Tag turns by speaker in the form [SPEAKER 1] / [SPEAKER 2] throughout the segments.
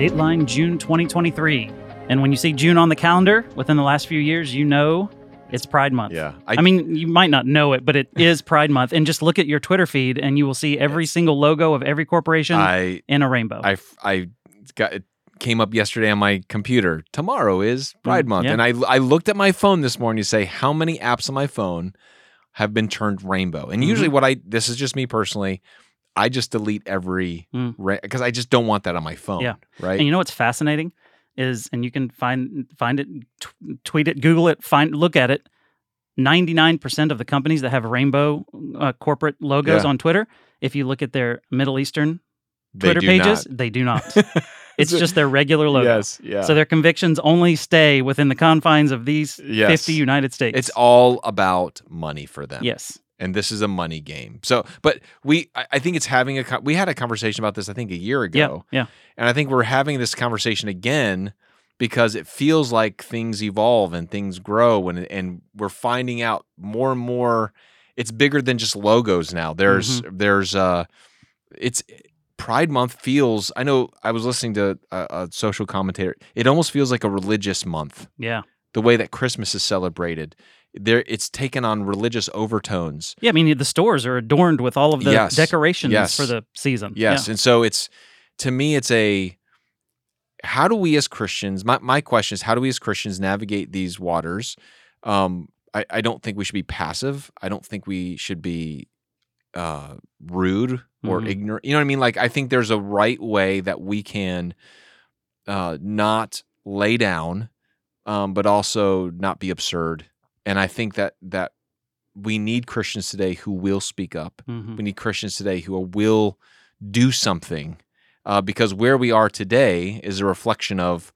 [SPEAKER 1] Dateline June 2023. And when you see June on the calendar within the last few years, you know it's Pride Month.
[SPEAKER 2] Yeah.
[SPEAKER 1] I, mean, you might not know it, but it is Pride Month. And just look at your Twitter feed and you will see every single logo of every corporation
[SPEAKER 2] I
[SPEAKER 1] in a rainbow.
[SPEAKER 2] I I got it came up yesterday on my computer. Tomorrow is Pride
[SPEAKER 1] Mm,
[SPEAKER 2] Month,
[SPEAKER 1] yeah.
[SPEAKER 2] and I I looked at my phone this morning to say how many apps on my phone have been turned rainbow. And usually,
[SPEAKER 1] Mm-hmm.
[SPEAKER 2] what I this is just me personally, I just delete every
[SPEAKER 1] Mm.
[SPEAKER 2] because I just don't want that on my phone.
[SPEAKER 1] Yeah.
[SPEAKER 2] right.
[SPEAKER 1] And you know what's fascinating is, and you can find find it, t- tweet it, Google it, find look at it. Ninety nine percent of the companies that have rainbow uh, corporate logos
[SPEAKER 2] Yeah.
[SPEAKER 1] on Twitter, if you look at their Middle Eastern Twitter pages,
[SPEAKER 2] not.
[SPEAKER 1] they do not. it's just their regular logo.
[SPEAKER 2] Yes, yeah.
[SPEAKER 1] So their convictions only stay within the confines of these
[SPEAKER 2] Yes.
[SPEAKER 1] fifty United States.
[SPEAKER 2] it's all about money for them.
[SPEAKER 1] yes.
[SPEAKER 2] And this is a money game. So, but we, I think it's having a, we had a conversation about this, I think a year ago.
[SPEAKER 1] Yeah. Yeah.
[SPEAKER 2] And I think we're having this conversation again because it feels like things evolve and things grow and, and we're finding out more and more it's bigger than just logos now. There's, there's, uh, it's, Pride Month feels. I know. I was listening to a, a social commentator. It almost feels like a religious month
[SPEAKER 1] Yeah.
[SPEAKER 2] the way that Christmas is celebrated. There, it's taken on religious overtones.
[SPEAKER 1] Yeah. I mean, the stores are adorned with all of the
[SPEAKER 2] Yes.
[SPEAKER 1] decorations
[SPEAKER 2] Yes.
[SPEAKER 1] for the season.
[SPEAKER 2] Yes, and so it's to me, it's a how do we as Christians? My my question is, how do we as Christians navigate these waters? Um, I, I don't think we should be passive. I don't think we should be uh, rude or
[SPEAKER 1] Mhm.
[SPEAKER 2] ignorant. You know what I mean? Like I think there's a right way that we can uh, not lay down, um, but also not be absurd. And I think that that we need Christians today who will speak up.
[SPEAKER 1] Mhm.
[SPEAKER 2] We need Christians today who will do something, uh, because where we are today is a reflection of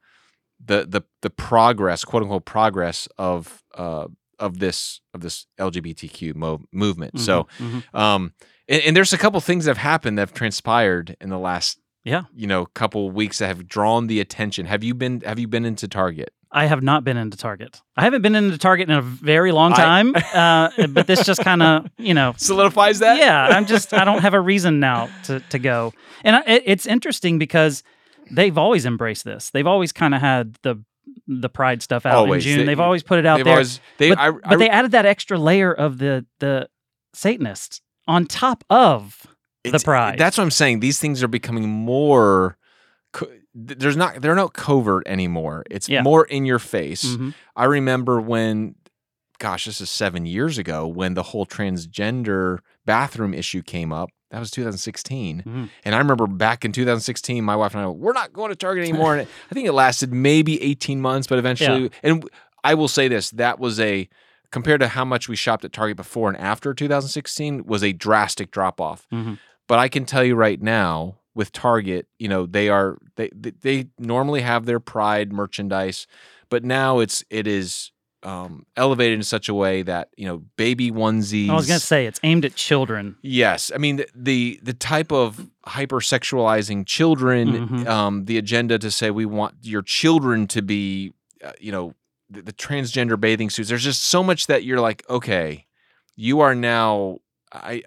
[SPEAKER 2] the the the progress, quote unquote, progress of uh, of this of this LGBTQ mo- movement. So,
[SPEAKER 1] Mhm. Mhm.
[SPEAKER 2] um, and, and there's a couple things that have happened that have transpired in the last
[SPEAKER 1] Yeah.
[SPEAKER 2] you know couple weeks that have drawn the attention. Have you been Have you been into Target?
[SPEAKER 1] I have not been into Target. I haven't been into Target in a very long
[SPEAKER 2] I-
[SPEAKER 1] time. uh, but this just kind of, you know,
[SPEAKER 2] Solidifies that.
[SPEAKER 1] yeah. I'm just, I don't have a reason now to to go. And I, it, it's interesting because they've always embraced this. They've always kind of had the the Pride stuff out
[SPEAKER 2] Always.
[SPEAKER 1] in June.
[SPEAKER 2] They,
[SPEAKER 1] have always put it out there.
[SPEAKER 2] always they.
[SPEAKER 1] but
[SPEAKER 2] I,
[SPEAKER 1] but they added that extra layer of the the Satanists on top of the pride.
[SPEAKER 2] That's what I'm saying. These things are becoming more. Th- there's not. They're not covert anymore. It's
[SPEAKER 1] Yeah.
[SPEAKER 2] more in your face.
[SPEAKER 1] Mhm.
[SPEAKER 2] I remember when, gosh, this is seven years ago when the whole transgender bathroom issue came up. That was 2016,
[SPEAKER 1] Mhm.
[SPEAKER 2] and I remember back in 2016, my wife and I, were, we're not going to Target anymore. and it- I think it lasted maybe 18 months, but eventually, and I will say this: that was a compared to how much we shopped at Target before and after 2016 was a drastic drop off.
[SPEAKER 1] Mhm.
[SPEAKER 2] But I can tell you right now with Target, you know, they are they they, normally have their pride merchandise, but now it's it is um, elevated in such a way that you know baby onesies.
[SPEAKER 1] I was gonna say it's aimed at children.
[SPEAKER 2] Yes, I mean the the, the type of hypersexualizing children,
[SPEAKER 1] Mhm.
[SPEAKER 2] um, the agenda to say we want your children to be, uh, you know, the, the transgender bathing suits. There's just so much that you're like, okay, you are now. I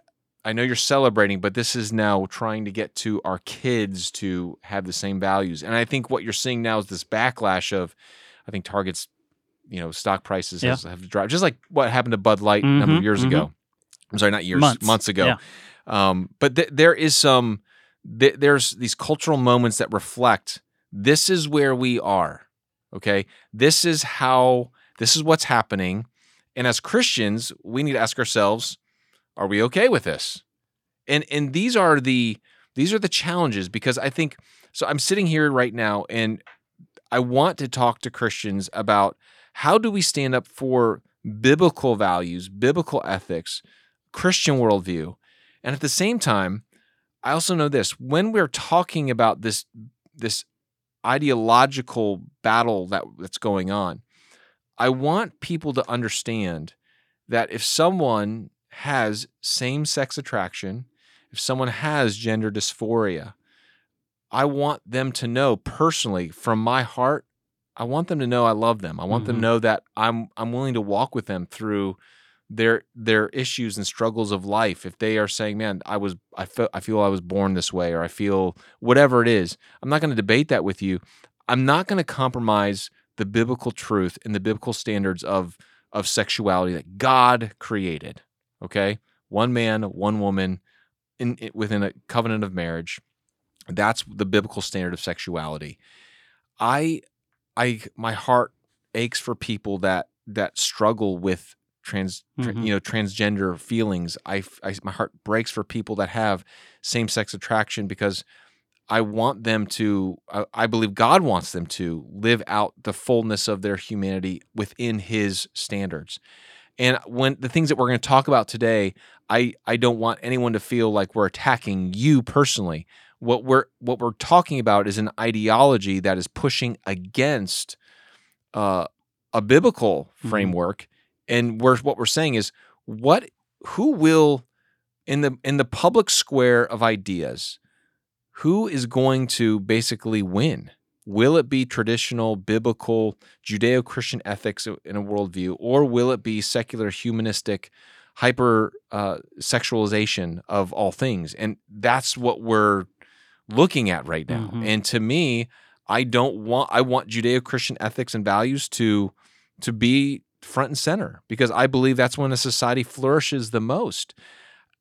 [SPEAKER 2] I know you're celebrating, but this is now trying to get to our kids to have the same values. And I think what you're seeing now is this backlash of, I think Target's, you know, stock prices has, have dropped, just like what happened to Bud Light a number of
[SPEAKER 1] Mhm,
[SPEAKER 2] years
[SPEAKER 1] mhm.
[SPEAKER 2] ago. I'm sorry, not years,
[SPEAKER 1] Months,
[SPEAKER 2] months, ago.
[SPEAKER 1] yeah.
[SPEAKER 2] Um, but th- there is some, th- there's these cultural moments that reflect this is where we are. Okay. This is how, this is what's happening. And as Christians, we need to ask ourselves, are we okay with this? And and these are the these are the challenges because I think so I'm sitting here right now and I want to talk to Christians about how do we stand up for biblical values, biblical ethics, Christian worldview. And at the same time, I also know this when we're talking about this this ideological battle that, that's going on, I want people to understand that if someone has same sex attraction, if someone has gender dysphoria, I want them to know personally from my heart, I want them to know I love them. I want them
[SPEAKER 1] Mhm.
[SPEAKER 2] to know that I'm I'm willing to walk with them through their their issues and struggles of life if they are saying man i was i feel i feel i was born this way or i feel whatever it is i'm not going to debate that with you i'm not going to compromise the biblical truth and the biblical standards of of sexuality that god created okay one man one woman in, in within a covenant of marriage that's the biblical standard of sexuality i i my heart aches for people that that struggle with trans, tra-
[SPEAKER 1] Mhm.
[SPEAKER 2] you know, transgender feelings. I, my heart breaks for people that have same sex attraction because I want them to. I, I believe God wants them to live out the fullness of their humanity within His standards. And when the things that we're going to talk about today, I I don't want anyone to feel like we're attacking you personally. What we're what we're talking about is an ideology that is pushing against uh, a biblical
[SPEAKER 1] Mhm.
[SPEAKER 2] framework, and we're what we're saying is what who will in the in the public square of ideas, who is going to basically win? Will it be traditional biblical Judeo Christian ethics in a worldview, or will it be secular humanistic hyper uh, sexualization of all things? And that's what we're looking at right now.
[SPEAKER 1] Mhm.
[SPEAKER 2] And to me, I don't want I want Judeo Christian ethics and values to to be front and center because I believe that's when a society flourishes the most.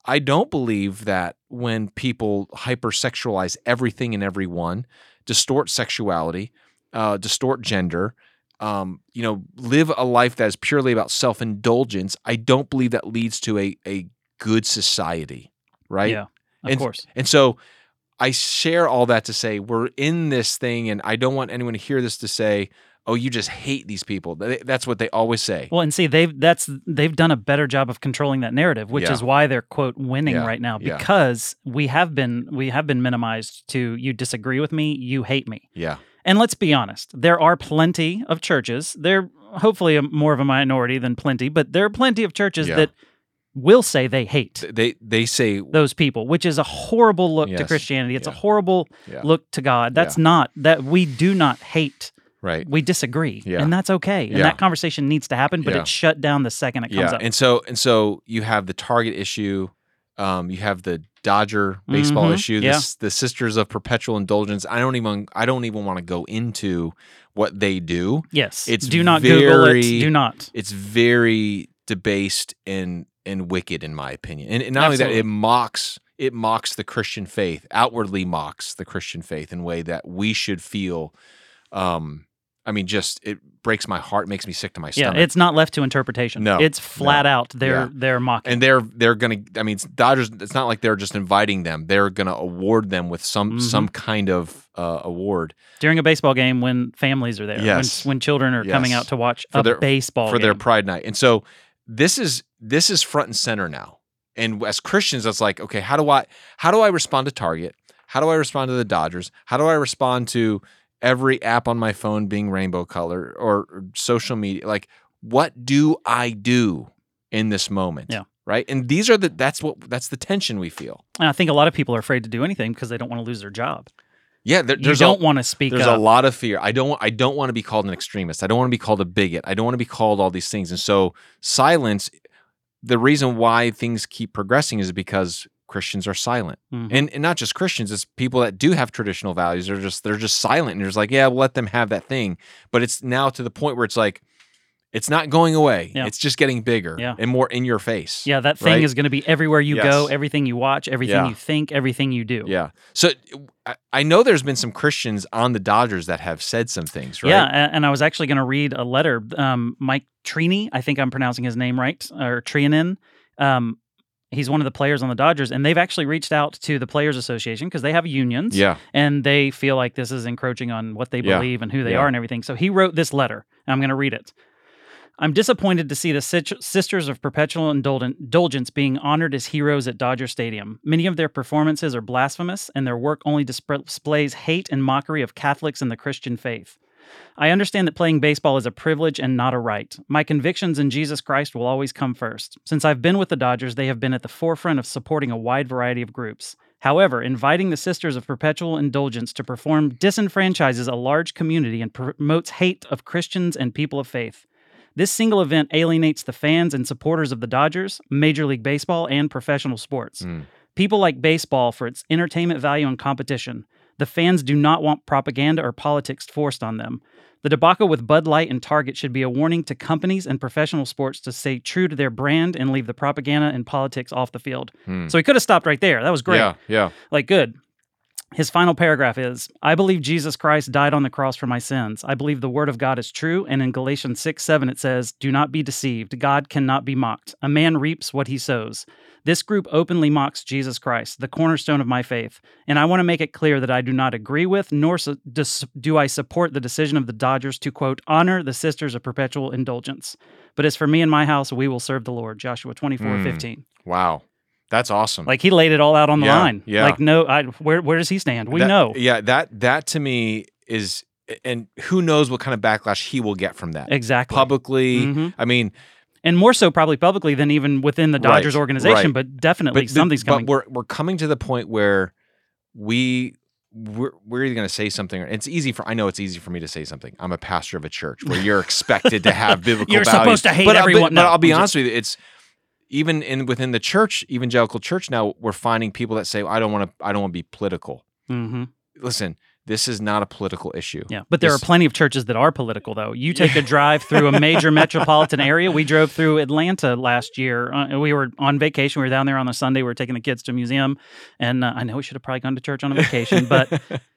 [SPEAKER 2] I don't believe that when people hypersexualize everything and everyone, distort sexuality, uh, distort gender, um, you know, live a life that is purely about self indulgence, I don't believe that leads to a, a good society, right?
[SPEAKER 1] Yeah, of
[SPEAKER 2] And-
[SPEAKER 1] course.
[SPEAKER 2] And so I share all that to say we're in this thing, and I don't want anyone to hear this to say, "Oh, you just hate these people." That's what they always say.
[SPEAKER 1] Well, and see, they've that's they've done a better job of controlling that narrative, which
[SPEAKER 2] Yeah.
[SPEAKER 1] is why they're quote winning
[SPEAKER 2] Yeah,
[SPEAKER 1] right now
[SPEAKER 2] yeah.
[SPEAKER 1] because we have been we have been minimized to you disagree with me, you hate me.
[SPEAKER 2] Yeah,
[SPEAKER 1] And let's be honest, there are plenty of churches. They're hopefully a, more of a minority than plenty, but there are plenty of churches
[SPEAKER 2] Yeah.
[SPEAKER 1] that will say they hate
[SPEAKER 2] they they say
[SPEAKER 1] those people, which is a horrible look to Christianity. It's a horrible
[SPEAKER 2] Yeah.
[SPEAKER 1] look to God. That's not that we do not hate.
[SPEAKER 2] Right.
[SPEAKER 1] We disagree,
[SPEAKER 2] Yeah.
[SPEAKER 1] and that's okay. And
[SPEAKER 2] Yeah.
[SPEAKER 1] that conversation needs to happen, but
[SPEAKER 2] Yeah.
[SPEAKER 1] it's shut down the second it comes
[SPEAKER 2] Yeah,
[SPEAKER 1] up.
[SPEAKER 2] and so and so you have the Target issue, um, you have the Dodger baseball
[SPEAKER 1] Mhm,
[SPEAKER 2] issue, the,
[SPEAKER 1] yeah.
[SPEAKER 2] s- the Sisters of Perpetual Indulgence. I don't even I don't even want to go into what they do.
[SPEAKER 1] yes,
[SPEAKER 2] it's
[SPEAKER 1] do not Google it. Do not.
[SPEAKER 2] It's very debased and and wicked in my opinion. And, and not only that, it mocks it mocks the Christian faith, outwardly mocks the Christian faith in a way that we should feel. Um, I mean, just it breaks my heart, makes me sick to my
[SPEAKER 1] Yeah,
[SPEAKER 2] stomach.
[SPEAKER 1] it's not left to interpretation.
[SPEAKER 2] No,
[SPEAKER 1] it's flat out. They're
[SPEAKER 2] Yeah.
[SPEAKER 1] they're mocking.
[SPEAKER 2] and they're they're gonna. I mean, Dodgers. It's not like they're just inviting them. They're gonna award them with some
[SPEAKER 1] Mhm.
[SPEAKER 2] some kind of uh, award
[SPEAKER 1] during a baseball game when families are there.
[SPEAKER 2] Yes.
[SPEAKER 1] When, when children are coming out to watch
[SPEAKER 2] For
[SPEAKER 1] a
[SPEAKER 2] their-
[SPEAKER 1] baseball
[SPEAKER 2] for their
[SPEAKER 1] game.
[SPEAKER 2] Pride Night. And so this is this is front and center now. And as Christians, that's like, okay, how do I how do I respond to Target? How do I respond to the Dodgers? How do I respond to every app on my phone being rainbow color or, social media? Like, what do I do in this moment?
[SPEAKER 1] Yeah.
[SPEAKER 2] Right. And these are the that's what that's the tension we feel.
[SPEAKER 1] And I think a lot of people are afraid to do anything because they don't want to lose their job.
[SPEAKER 2] Yeah. There,
[SPEAKER 1] You
[SPEAKER 2] there's
[SPEAKER 1] don't want to speak
[SPEAKER 2] there's
[SPEAKER 1] up.
[SPEAKER 2] a lot of fear. I don't I don't want to be called an extremist. I don't want to be called a bigot. I don't want to be called all these things. And so silence the reason why things keep progressing is because Christians are silent.
[SPEAKER 1] Mhm.
[SPEAKER 2] And and not just Christians, it's people that do have traditional values. They're just they're just silent and you're just like, yeah, we'll let them have that thing. But it's now to the point where it's like it's not going away.
[SPEAKER 1] Yeah.
[SPEAKER 2] It's just getting bigger
[SPEAKER 1] Yeah.
[SPEAKER 2] and more in your face.
[SPEAKER 1] yeah, that thing
[SPEAKER 2] right?
[SPEAKER 1] is going to be everywhere you go, everything you watch, everything
[SPEAKER 2] Yeah.
[SPEAKER 1] you think, everything you do.
[SPEAKER 2] Yeah. So I, I know there's been some Christians on the Dodgers that have said some things, right?
[SPEAKER 1] Yeah, and I was actually going to read a letter. Um, Mike Trini, I think I'm pronouncing his name right, or Trianin. Um, he's one of the players on the Dodgers, and they've actually reached out to the Players Association because they have unions,
[SPEAKER 2] Yeah.
[SPEAKER 1] and they feel like this is encroaching on what they
[SPEAKER 2] Yeah.
[SPEAKER 1] believe and who they
[SPEAKER 2] Yeah.
[SPEAKER 1] are and everything. So he wrote this letter, and I'm going to read it. I'm disappointed to see the Sisters of Perpetual Indulgence being honored as heroes at Dodger Stadium. Many of their performances are blasphemous, and their work only displays hate and mockery of Catholics and the Christian faith. I understand that playing baseball is a privilege and not a right. My convictions in Jesus Christ will always come first. Since I've been with the Dodgers, they have been at the forefront of supporting a wide variety of groups. However, inviting the Sisters of Perpetual Indulgence to perform disenfranchises a large community and promotes hate of Christians and people of faith. This single event alienates the fans and supporters of the Dodgers, Major League Baseball, and professional sports.
[SPEAKER 2] Mm.
[SPEAKER 1] People like baseball for its entertainment value and competition. The fans do not want propaganda or politics forced on them. The debacle with Bud Light and Target should be a warning to companies and professional sports to stay true to their brand and leave the propaganda and politics off the field.
[SPEAKER 2] Hmm.
[SPEAKER 1] So he could have stopped right there. That was great.
[SPEAKER 2] Yeah, yeah.
[SPEAKER 1] Like, good. His final paragraph is I believe Jesus Christ died on the cross for my sins. I believe the word of God is true. And in Galatians 6 7, it says, Do not be deceived. God cannot be mocked. A man reaps what he sows. This group openly mocks Jesus Christ, the cornerstone of my faith. And I want to make it clear that I do not agree with, nor su- dis- do I support the decision of the Dodgers to, quote, honor the Sisters of Perpetual Indulgence. But as for me and my house, we will serve the Lord. Joshua twenty four
[SPEAKER 2] Hmm.
[SPEAKER 1] fifteen.
[SPEAKER 2] Wow. That's awesome.
[SPEAKER 1] Like he laid it all out on the
[SPEAKER 2] Yeah,
[SPEAKER 1] line.
[SPEAKER 2] yeah.
[SPEAKER 1] Like, no, I, where, where does he stand? We
[SPEAKER 2] That-
[SPEAKER 1] know.
[SPEAKER 2] Yeah, that that to me is and who knows what kind of backlash he will get from that.
[SPEAKER 1] Exactly.
[SPEAKER 2] Publicly.
[SPEAKER 1] Mhm.
[SPEAKER 2] I mean,
[SPEAKER 1] and more so probably publicly than even within the
[SPEAKER 2] Right,
[SPEAKER 1] Dodgers organization,
[SPEAKER 2] right.
[SPEAKER 1] but definitely
[SPEAKER 2] but,
[SPEAKER 1] something's coming.
[SPEAKER 2] but we're we're coming to the point where we we're, we're either going to say something or it's easy for I know it's easy for me to say something. I'm a pastor of a church where you're expected to have biblical
[SPEAKER 1] You're
[SPEAKER 2] values.
[SPEAKER 1] supposed to hate
[SPEAKER 2] but, but-
[SPEAKER 1] everyone.
[SPEAKER 2] But,
[SPEAKER 1] No,
[SPEAKER 2] I'll be honest with you, it's even in within the church, evangelical church now, we're finding people that say, I don't want to I don't want to be political.
[SPEAKER 1] hmm
[SPEAKER 2] Listen, this is not a political issue.
[SPEAKER 1] Yeah, but there
[SPEAKER 2] This-
[SPEAKER 1] are plenty of churches that are political, though. You take a drive through a major metropolitan area. We drove through Atlanta last year. Uh, we were on vacation. We were down there on a Sunday. We were taking the kids to a museum, and uh, I know we should have probably gone to church on a vacation, but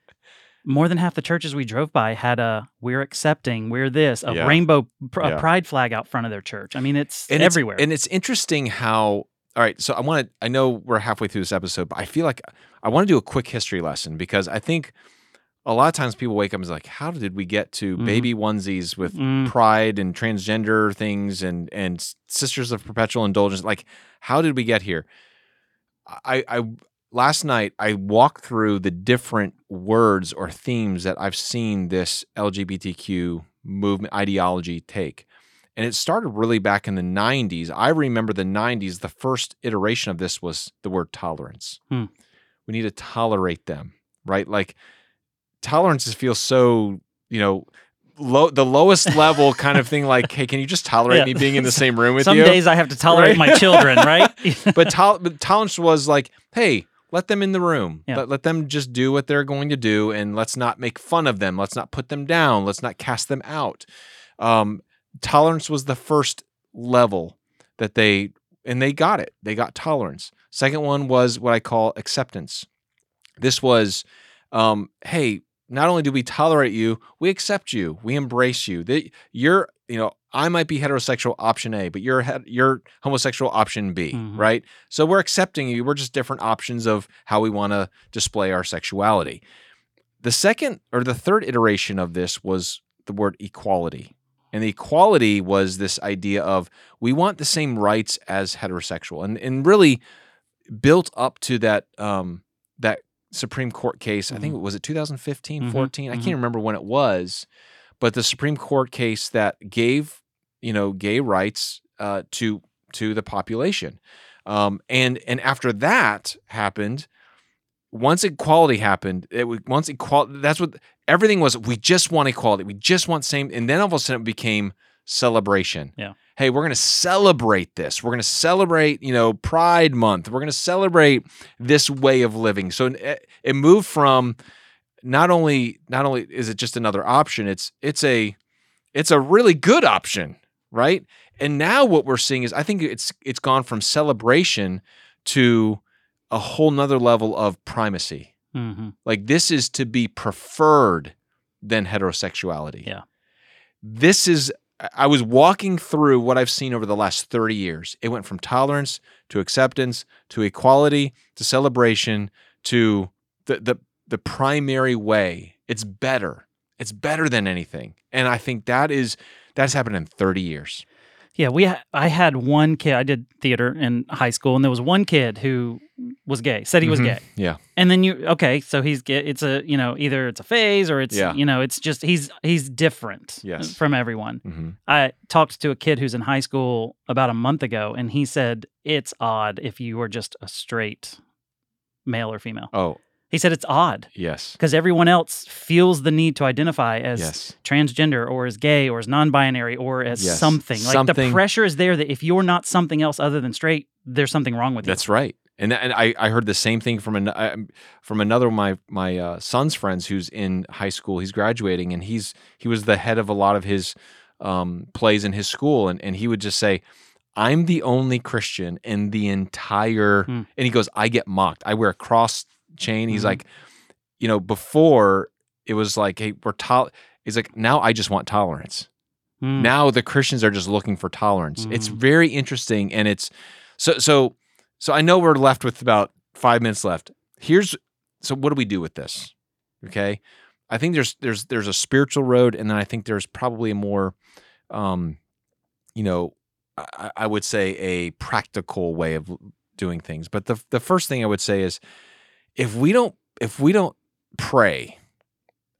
[SPEAKER 1] more than half the churches we drove by had a "We're accepting," "We're this," a
[SPEAKER 2] Yeah.
[SPEAKER 1] rainbow pr- a
[SPEAKER 2] Yeah.
[SPEAKER 1] pride flag out front of their church. I mean, it's
[SPEAKER 2] and it's-
[SPEAKER 1] everywhere.
[SPEAKER 2] and it's interesting how. All right, so I want to. I know we're halfway through this episode, but I feel like I want to do a quick history lesson because I think a lot of times people wake up and is like, "How did we get to
[SPEAKER 1] Mhm.
[SPEAKER 2] baby onesies with
[SPEAKER 1] Mm.
[SPEAKER 2] pride and transgender things and and Sisters of Perpetual Indulgence? Like, how did we get here?" I, I last night I walked through the different words or themes that I've seen this LGBTQ movement ideology take. And it started really back in the 90s. I remember the 90s, the first iteration of this was the word tolerance.
[SPEAKER 1] Hmm.
[SPEAKER 2] We need to tolerate them, right? Like tolerance feels so, you know, low the lowest level kind of thing like, hey, can you just tolerate
[SPEAKER 1] Yeah.
[SPEAKER 2] me being in the same room with
[SPEAKER 1] Some
[SPEAKER 2] you?
[SPEAKER 1] Some days I have to tolerate
[SPEAKER 2] Right?
[SPEAKER 1] my children, right?
[SPEAKER 2] but, tol- but tolerance was like, hey, let them in the room.
[SPEAKER 1] Yeah.
[SPEAKER 2] Let, let them just do what they're going to do, and let's not make fun of them. Let's not put them down. Let's not cast them out. Um, tolerance was the first level that they, and they got it. They got tolerance. Second one was what I call acceptance. This was, um, hey, not only do we tolerate you, we accept you, we embrace you. That you're, you know, I might be heterosexual option A, but you're you're homosexual option B,
[SPEAKER 1] Mhm.
[SPEAKER 2] right? So we're accepting you. We're just different options of how we want to display our sexuality. The second or the third iteration of this was the word equality. And the equality was this idea of we want the same rights as heterosexual, and and really built up to that um, that Supreme Court case. I think it was it 2015,
[SPEAKER 1] Mhm,
[SPEAKER 2] 14. I can't remember when it was, but the Supreme Court case that gave you know gay rights uh, to to the population, um, and and after that happened, once equality happened, it once equality. That's what everything was. We just want equality. We just want same. And then all of a sudden it became celebration.
[SPEAKER 1] Yeah.
[SPEAKER 2] Hey, we're going to celebrate this. We're going to celebrate, you know, Pride Month. We're going to celebrate this way of living. So it, it moved from not only not only is it just another option. It's it's a it's a really good option, right? And now what we're seeing is I think it's it's gone from celebration to a whole nother level of primacy.
[SPEAKER 1] hmm
[SPEAKER 2] Like this is to be preferred than heterosexuality.
[SPEAKER 1] Yeah.
[SPEAKER 2] This is I- was walking through what I've seen over the last 30 years. It went from tolerance to acceptance to equality to celebration to the the the primary way. It's better. It's better than anything. And I think that is that's happened in 30 years.
[SPEAKER 1] Yeah, we. Ha- I had one kid. I did theater in high school, and there was one kid who was gay. Said he was
[SPEAKER 2] Mhm.
[SPEAKER 1] gay,
[SPEAKER 2] Yeah.
[SPEAKER 1] and then you okay, so he's gay. It's a you know either it's a phase or it's
[SPEAKER 2] Yeah.
[SPEAKER 1] you know it's just he's he's different
[SPEAKER 2] Yes.
[SPEAKER 1] from everyone.
[SPEAKER 2] hmm
[SPEAKER 1] I talked to a kid who's in high school about a month ago, and he said it's odd if you were just a straight male or female.
[SPEAKER 2] Oh,
[SPEAKER 1] He said it's odd
[SPEAKER 2] Yes.
[SPEAKER 1] because everyone else feels the need to identify as
[SPEAKER 2] Yes.
[SPEAKER 1] transgender or as gay or as non-binary or as
[SPEAKER 2] Yes.
[SPEAKER 1] something. Like the pressure is there that if you're not something else other than straight, there's something wrong with you.
[SPEAKER 2] That's right. And and I, I heard the same thing from an, from another of my my uh, son's friends who's in high school. He's graduating and he's he was the head of a lot of his um, plays in his school and and he would just say, "I'm the only Christian in the entire."
[SPEAKER 1] Hmm.
[SPEAKER 2] And he goes, "I get mocked. I wear a cross chain." He's
[SPEAKER 1] Mhm.
[SPEAKER 2] like, you know, before it was like, "Hey, we're tol." He's like, "Now I just want tolerance."
[SPEAKER 1] Mm.
[SPEAKER 2] now the christians are just looking for tolerance it's
[SPEAKER 1] Mm.
[SPEAKER 2] very interesting and it's so so so i know we're left with about five minutes left here's so what do we do with this okay i think there's there's there's a spiritual road and then i think there's probably a more um you know i, I would say a practical way of doing things but the the first thing i would say is if we don't if we don't pray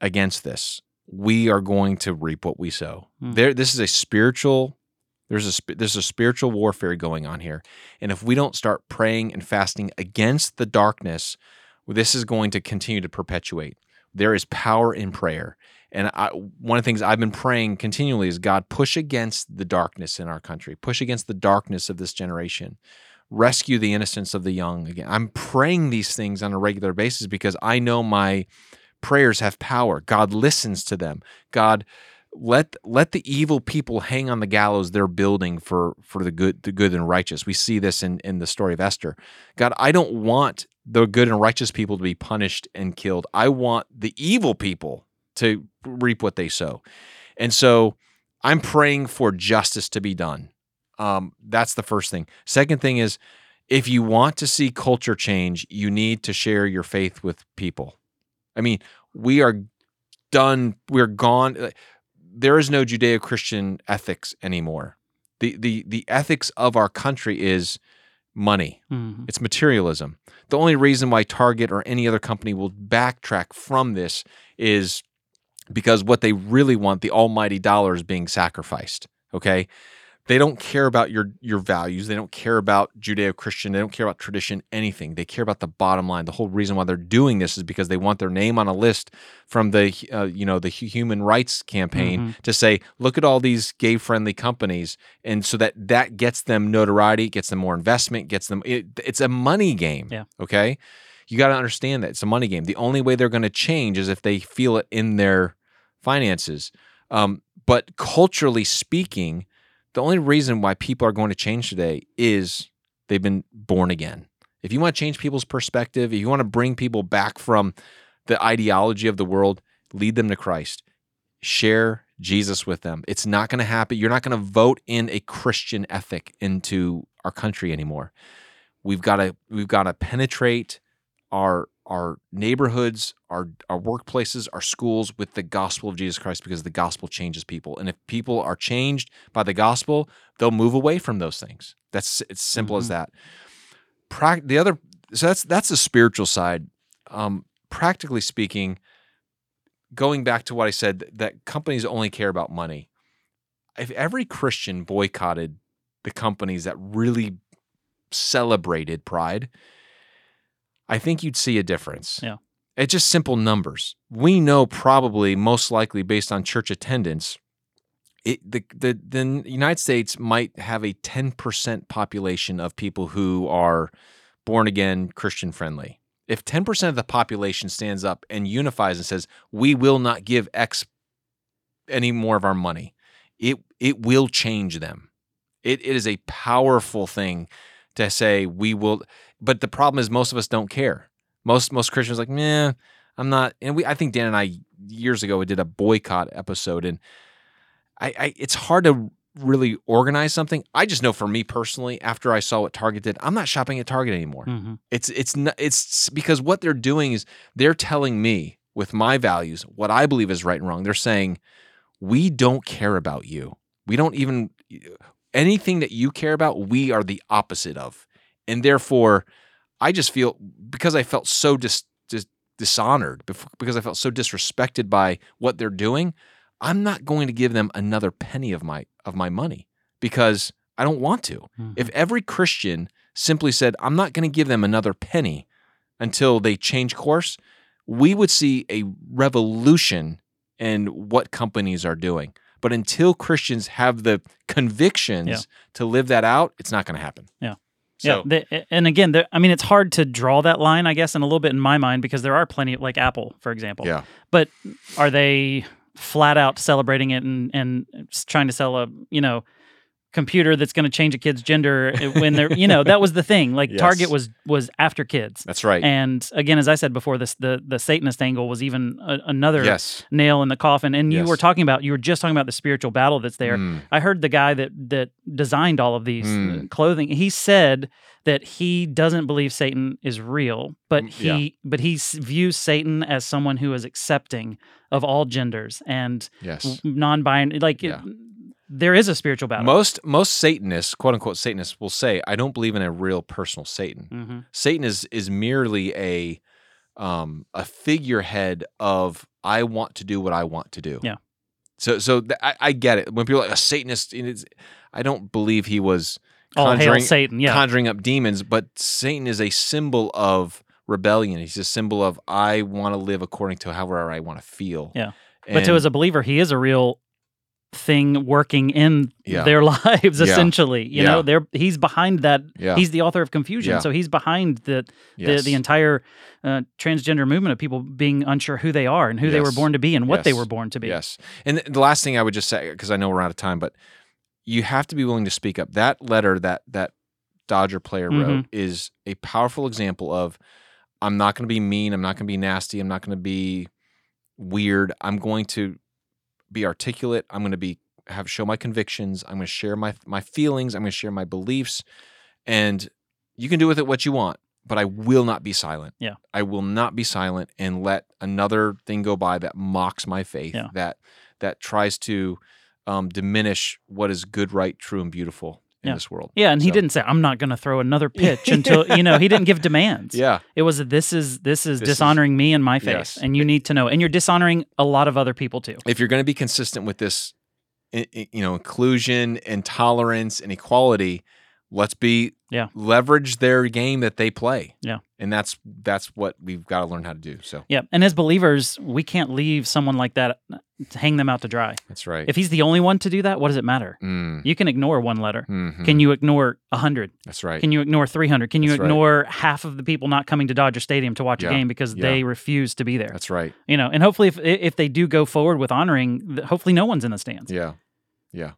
[SPEAKER 2] against this we are going to reap what we sow.
[SPEAKER 1] Hmm.
[SPEAKER 2] There, this is a spiritual. There's a there's a spiritual warfare going on here, and if we don't start praying and fasting against the darkness, this is going to continue to perpetuate. There is power in prayer, and I, one of the things I've been praying continually is God push against the darkness in our country, push against the darkness of this generation, rescue the innocence of the young. Again, I'm praying these things on a regular basis because I know my prayers have power. God listens to them. God let let the evil people hang on the gallows they're building for for the good the good and righteous. We see this in in the story of Esther. God, I don't want the good and righteous people to be punished and killed. I want the evil people to reap what they sow. And so I'm praying for justice to be done. Um, that's the first thing. Second thing is if you want to see culture change, you need to share your faith with people. I mean, we are done. We're gone. There is no Judeo-Christian ethics anymore. The the the ethics of our country is money.
[SPEAKER 1] Mhm.
[SPEAKER 2] It's materialism. The only reason why Target or any other company will backtrack from this is because what they really want, the almighty dollar, is being sacrificed. Okay. They don't care about your your values. They don't care about Judeo-Christian. They don't care about tradition, anything. They care about the bottom line. The whole reason why they're doing this is because they want their name on a list from the uh, you know the human rights campaign to say, look at all these gay-friendly companies, and so that that gets them notoriety, gets them more investment, gets them. It, it's a money game.
[SPEAKER 1] Yeah.
[SPEAKER 2] Okay. You got to understand that it's a money game. The only way they're going to change is if they feel it in their finances. Um, but culturally speaking, the only reason why people are going to change today is they've been born again. If you want to change people's perspective, if you want to bring people back from the ideology of the world, lead them to Christ. Share Jesus with them. It's not going to happen. You're not going to vote in a Christian ethic into our country anymore. We've got to we've got to penetrate our our neighborhoods, our our workplaces, our schools with the gospel of Jesus Christ because the gospel changes people. And if people are changed by the gospel, they'll move away from those things. That's it's simple as
[SPEAKER 1] Mhm.
[SPEAKER 2] that. Prac- the other so that's that's the spiritual side. Um, practically speaking, going back to what I said that companies only care about money. If every Christian boycotted the companies that really celebrated pride, I think you'd see a difference.
[SPEAKER 1] Yeah.
[SPEAKER 2] It's just simple numbers. We know probably most likely based on church attendance, it, the, the the United States might have a 10% population of people who are born again Christian friendly. If 10% of the population stands up and unifies and says, "We will not give X any more of our money," it it will change them. It it is a powerful thing to say we will but the problem is most of us don't care. Most most Christians are like, "Meh, I'm not." And we I think Dan and I years ago we did a boycott episode and I, I it's hard to really organize something. I just know for me personally, after I saw what Target did, I'm not shopping at Target anymore.
[SPEAKER 1] Mhm.
[SPEAKER 2] It's it's not, it's because what they're doing is they're telling me with my values what I believe is right and wrong. They're saying we don't care about you. We don't even anything that you care about. We are the opposite of, and therefore, I just feel because I felt so dis, dis, dishonored because I felt so disrespected by what they're doing. I'm not going to give them another penny of my of my money because I don't want to.
[SPEAKER 1] Mhm.
[SPEAKER 2] If every Christian simply said, I'm not going to give them another penny until they change course, we would see a revolution in what companies are doing. But until Christians have the convictions
[SPEAKER 1] Yeah.
[SPEAKER 2] to live that out, it's not going to happen.
[SPEAKER 1] Yeah.
[SPEAKER 2] So,
[SPEAKER 1] yeah, the, and again, I mean, it's hard to draw that line, I guess, and a little bit in my mind because there are plenty of like Apple, for example.
[SPEAKER 2] yeah.
[SPEAKER 1] But are they flat out celebrating it and and trying to sell a you know computer that's going to change a kid's gender when they're you know that was the thing. Like
[SPEAKER 2] Yes.
[SPEAKER 1] Target was was after kids.
[SPEAKER 2] That's right.
[SPEAKER 1] And again, as I said before, this the the Satanist angle was even a, another
[SPEAKER 2] yes.
[SPEAKER 1] nail in the coffin. And you
[SPEAKER 2] Yes.
[SPEAKER 1] were talking about you were just talking about the spiritual battle that's there.
[SPEAKER 2] Mm,
[SPEAKER 1] I heard the guy that that designed all of these
[SPEAKER 2] Mm.
[SPEAKER 1] clothing. He said that he doesn't believe Satan is real, but
[SPEAKER 2] Mm,
[SPEAKER 1] he
[SPEAKER 2] yeah.
[SPEAKER 1] but he views Satan as someone who is accepting of all genders and
[SPEAKER 2] yes.
[SPEAKER 1] non-binary. Like
[SPEAKER 2] Yeah.
[SPEAKER 1] There is a spiritual battle.
[SPEAKER 2] Most most Satanists, quote unquote Satanists, will say, "I don't believe in a real personal Satan.
[SPEAKER 1] hmm
[SPEAKER 2] Satan is is merely a um, a figurehead of I want to do what I want to do."
[SPEAKER 1] Yeah.
[SPEAKER 2] So so th- I, I get it when people are like a Satanist. It's, I don't believe he was conjuring
[SPEAKER 1] Satan. Yeah.
[SPEAKER 2] conjuring up demons, but Satan is a symbol of rebellion. He's a symbol of I want to live according to however I want to feel.
[SPEAKER 1] Yeah. but to as a believer, he is a real thing working in
[SPEAKER 2] Yeah.
[SPEAKER 1] their lives essentially you know they're he's behind that he's the author of confusion so he's behind the the,
[SPEAKER 2] yes.
[SPEAKER 1] the entire uh, transgender movement of people being unsure who they are and who they were born to be and what they were born to be.
[SPEAKER 2] Yes. And the last thing I would just say, because I know we're out of time, but you have to be willing to speak up. That letter that that Dodger player wrote is a powerful example of I'm not going to be mean. I'm not going to be nasty. I'm not going to be weird. I'm going to be articulate. I'm going to be have show my convictions. I'm going to share my my feelings. I'm going to share my beliefs, and you can do with it what you want. But I will not be silent.
[SPEAKER 1] Yeah.
[SPEAKER 2] I will not be silent and let another thing go by that mocks my faith.
[SPEAKER 1] Yeah.
[SPEAKER 2] That that tries to um, diminish what is good, right, true, and beautiful in
[SPEAKER 1] Yeah.
[SPEAKER 2] this world.
[SPEAKER 1] Yeah, and he didn't say I'm not going to throw another pitch until you know he didn't give demands.
[SPEAKER 2] Yeah.
[SPEAKER 1] It was this is this is
[SPEAKER 2] This is-
[SPEAKER 1] dishonoring me and my face,
[SPEAKER 2] Yes.
[SPEAKER 1] and you need to know, and you're dishonoring a lot of other people too.
[SPEAKER 2] if you're going to be consistent with this you know inclusion and tolerance and equality let's be
[SPEAKER 1] Yeah.
[SPEAKER 2] leverage their game that they play
[SPEAKER 1] Yeah.
[SPEAKER 2] and that's that's what we've got to learn how to do so
[SPEAKER 1] Yeah, and as believers, we can't leave someone like that to hang them out to dry.
[SPEAKER 2] that's right
[SPEAKER 1] If he's the only one to do that, what does it matter?
[SPEAKER 2] Mm,
[SPEAKER 1] You can ignore one letter.
[SPEAKER 2] mhm.
[SPEAKER 1] Can you ignore a hundred?
[SPEAKER 2] that's right
[SPEAKER 1] Can you ignore 300? Can you
[SPEAKER 2] That's right.
[SPEAKER 1] ignore half of the people not coming to Dodger Stadium to watch
[SPEAKER 2] Yeah.
[SPEAKER 1] a game because
[SPEAKER 2] Yeah.
[SPEAKER 1] they refuse to be there?
[SPEAKER 2] that's right
[SPEAKER 1] You know, and hopefully, if if they do go forward with honoring, hopefully no one's in the stands.
[SPEAKER 2] yeah yeah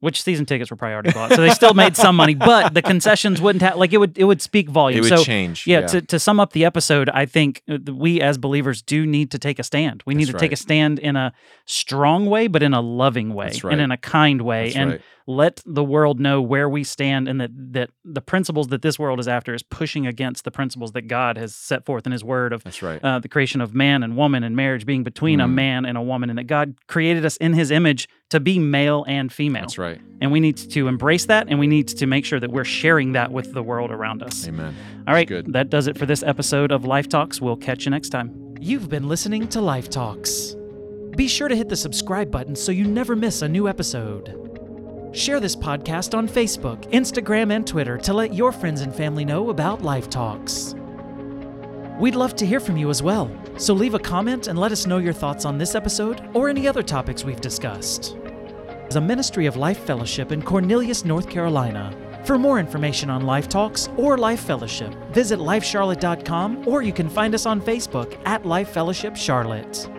[SPEAKER 1] Which season tickets were priority bought, so they still made some money, but the concessions wouldn't have like it would it would speak
[SPEAKER 2] volumes.
[SPEAKER 1] it
[SPEAKER 2] would
[SPEAKER 1] so
[SPEAKER 2] change
[SPEAKER 1] yeah, To, to sum up the episode, I think uh, we as believers do need to take a stand. We need
[SPEAKER 2] That's
[SPEAKER 1] to take a stand in a strong way, but in a loving way
[SPEAKER 2] right.
[SPEAKER 1] and in a kind way,
[SPEAKER 2] that's
[SPEAKER 1] and
[SPEAKER 2] right
[SPEAKER 1] let the world know where we stand and that that the principles that this world is after is pushing against the principles that God has set forth in His Word of
[SPEAKER 2] that's right
[SPEAKER 1] uh, the creation of man and woman and marriage being between a
[SPEAKER 2] Mm.
[SPEAKER 1] man and a woman, and that God created us in His image to be male and female.
[SPEAKER 2] that's right
[SPEAKER 1] And we need to embrace that, and we need to make sure that we're sharing that with the world around us.
[SPEAKER 2] amen
[SPEAKER 1] All right,
[SPEAKER 2] good.
[SPEAKER 1] that does it for this episode of Life Talks. We'll catch you next time. You've been listening to Life Talks. Be sure to hit the subscribe button so you never miss a new episode. Share this podcast on Facebook, Instagram, and Twitter to let your friends and family know about Life Talks. We'd love to hear from you as well, so leave a comment and let us know your thoughts on this episode or any other topics we've discussed. Is a ministry of Life Fellowship in Cornelius, North Carolina. For more information on Life Talks or Life Fellowship, visit lifecharlotte.com or you can find us on Facebook at Life Fellowship Charlotte.